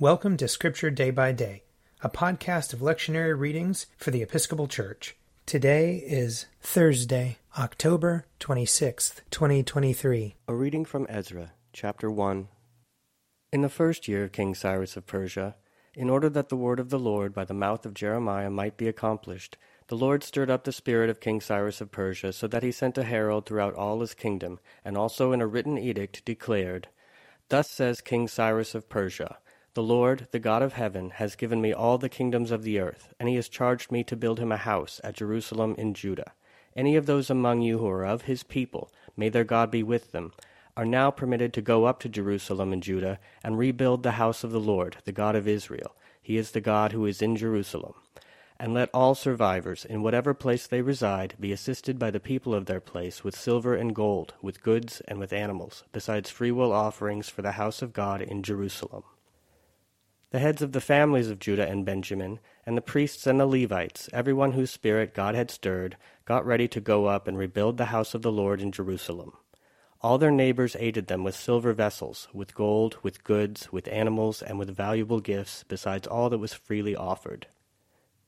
Welcome to Scripture Day by Day, a podcast of lectionary readings for the Episcopal Church. Today is Thursday, October 26th, 2023. A reading from Ezra, chapter 1. In the first year of King Cyrus of Persia, in order that the word of the Lord by the mouth of Jeremiah might be accomplished, the Lord stirred up the spirit of King Cyrus of Persia, so that he sent a herald throughout all his kingdom, and also in a written edict declared, Thus says King Cyrus of Persia, the Lord, the God of heaven, has given me all the kingdoms of the earth, and he has charged me to build him a house at Jerusalem in Judah. Any of those among you who are of his people, may their God be with them, are now permitted to go up to Jerusalem in Judah and rebuild the house of the Lord, the God of Israel. He is the God who is in Jerusalem. And let all survivors, in whatever place they reside, be assisted by the people of their place with silver and gold, with goods and with animals, besides freewill offerings for the house of God in Jerusalem. The heads of the families of Judah and Benjamin, and the priests and the Levites, every one whose spirit God had stirred, got ready to go up and rebuild the house of the Lord in Jerusalem. All their neighbors aided them with silver vessels, with gold, with goods, with animals, and with valuable gifts, besides all that was freely offered.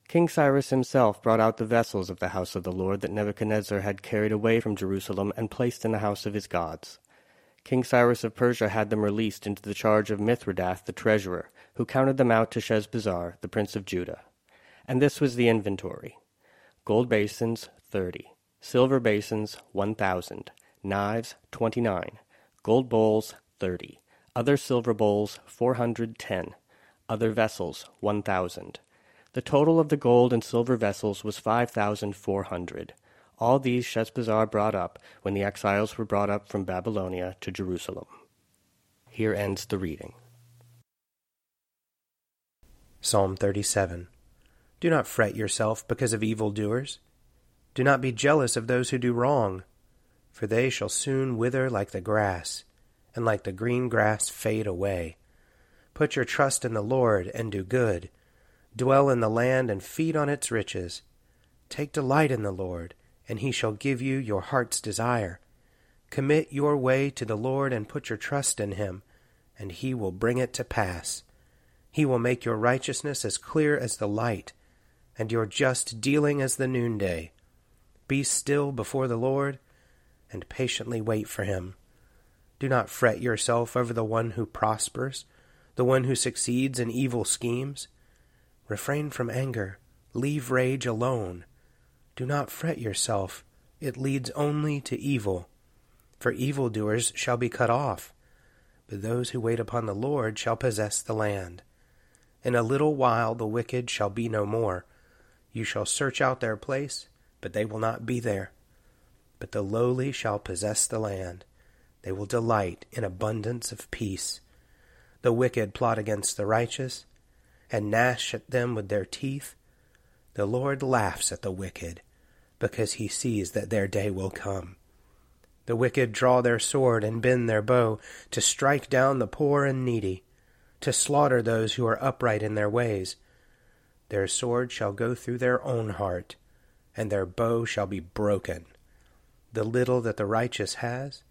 King Cyrus himself brought out the vessels of the house of the Lord that Nebuchadnezzar had carried away from Jerusalem and placed in the house of his gods. King Cyrus of Persia had them released into the charge of Mithredath the treasurer, who counted them out to Sheshbazzar, the prince of Judah. And this was the inventory gold basins, thirty, silver basins, one thousand, knives, twenty nine, gold bowls, thirty, other silver bowls, four hundred ten, other vessels, one thousand. The total of the gold and silver vessels was five thousand four hundred. All these Sheshbazzar brought up when the exiles were brought up from Babylonia to Jerusalem. Here ends the reading. Psalm 37 Do not fret yourself because of evildoers. Do not be jealous of those who do wrong, for they shall soon wither like the grass, and like the green grass fade away. Put your trust in the Lord and do good. Dwell in the land and feed on its riches. Take delight in the Lord and he shall give you your heart's desire. Commit your way to the Lord and put your trust in him, and he will bring it to pass. He will make your righteousness as clear as the light, and your just dealing as the noonday. Be still before the Lord, and patiently wait for him. Do not fret yourself over the one who prospers, the one who succeeds in evil schemes. Refrain from anger, leave rage alone do not fret yourself, it leads only to evil. For evildoers shall be cut off, but those who wait upon the Lord shall possess the land. In a little while the wicked shall be no more. You shall search out their place, but they will not be there. But the lowly shall possess the land. They will delight in abundance of peace. The wicked plot against the righteous, and gnash at them with their teeth. The Lord laughs at the wicked, because he sees that their day will come. The wicked draw their sword and bend their bow to strike down the poor and needy, to slaughter those who are upright in their ways. Their sword shall go through their own heart, and their bow shall be broken. The little that the righteous has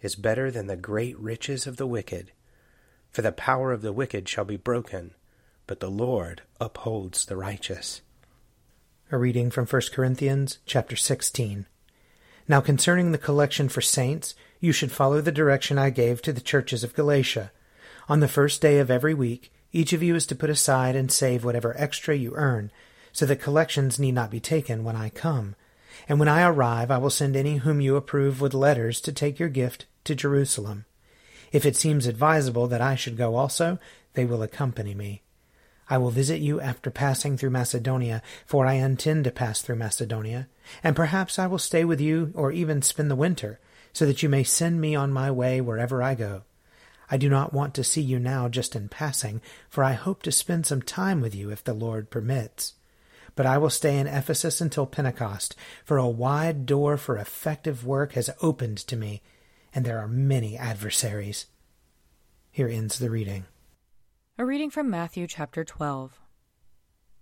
is better than the great riches of the wicked. For the power of the wicked shall be broken, but the Lord upholds the righteous. A reading from 1 Corinthians chapter 16. Now concerning the collection for saints, you should follow the direction I gave to the churches of Galatia. On the first day of every week, each of you is to put aside and save whatever extra you earn, so that collections need not be taken when I come. And when I arrive, I will send any whom you approve with letters to take your gift to Jerusalem. If it seems advisable that I should go also, they will accompany me. I will visit you after passing through Macedonia, for I intend to pass through Macedonia, and perhaps I will stay with you or even spend the winter, so that you may send me on my way wherever I go. I do not want to see you now just in passing, for I hope to spend some time with you if the Lord permits. But I will stay in Ephesus until Pentecost, for a wide door for effective work has opened to me, and there are many adversaries. Here ends the reading. A reading from Matthew chapter 12.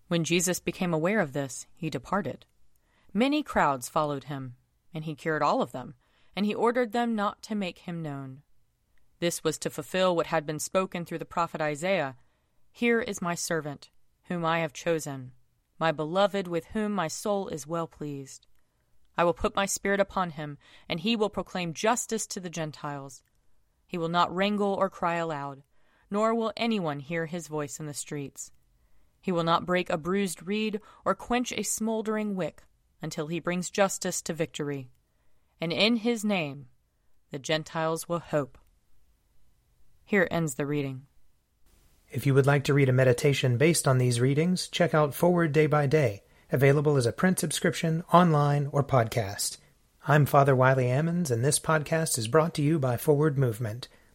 When Jesus became aware of this, he departed. Many crowds followed him, and he cured all of them, and he ordered them not to make him known. This was to fulfill what had been spoken through the prophet Isaiah Here is my servant, whom I have chosen, my beloved, with whom my soul is well pleased. I will put my spirit upon him, and he will proclaim justice to the Gentiles. He will not wrangle or cry aloud, nor will anyone hear his voice in the streets. He will not break a bruised reed or quench a smoldering wick until he brings justice to victory. And in his name the Gentiles will hope. Here ends the reading. If you would like to read a meditation based on these readings, check out Forward Day by Day, available as a print subscription, online, or podcast. I'm Father Wiley Ammons, and this podcast is brought to you by Forward Movement.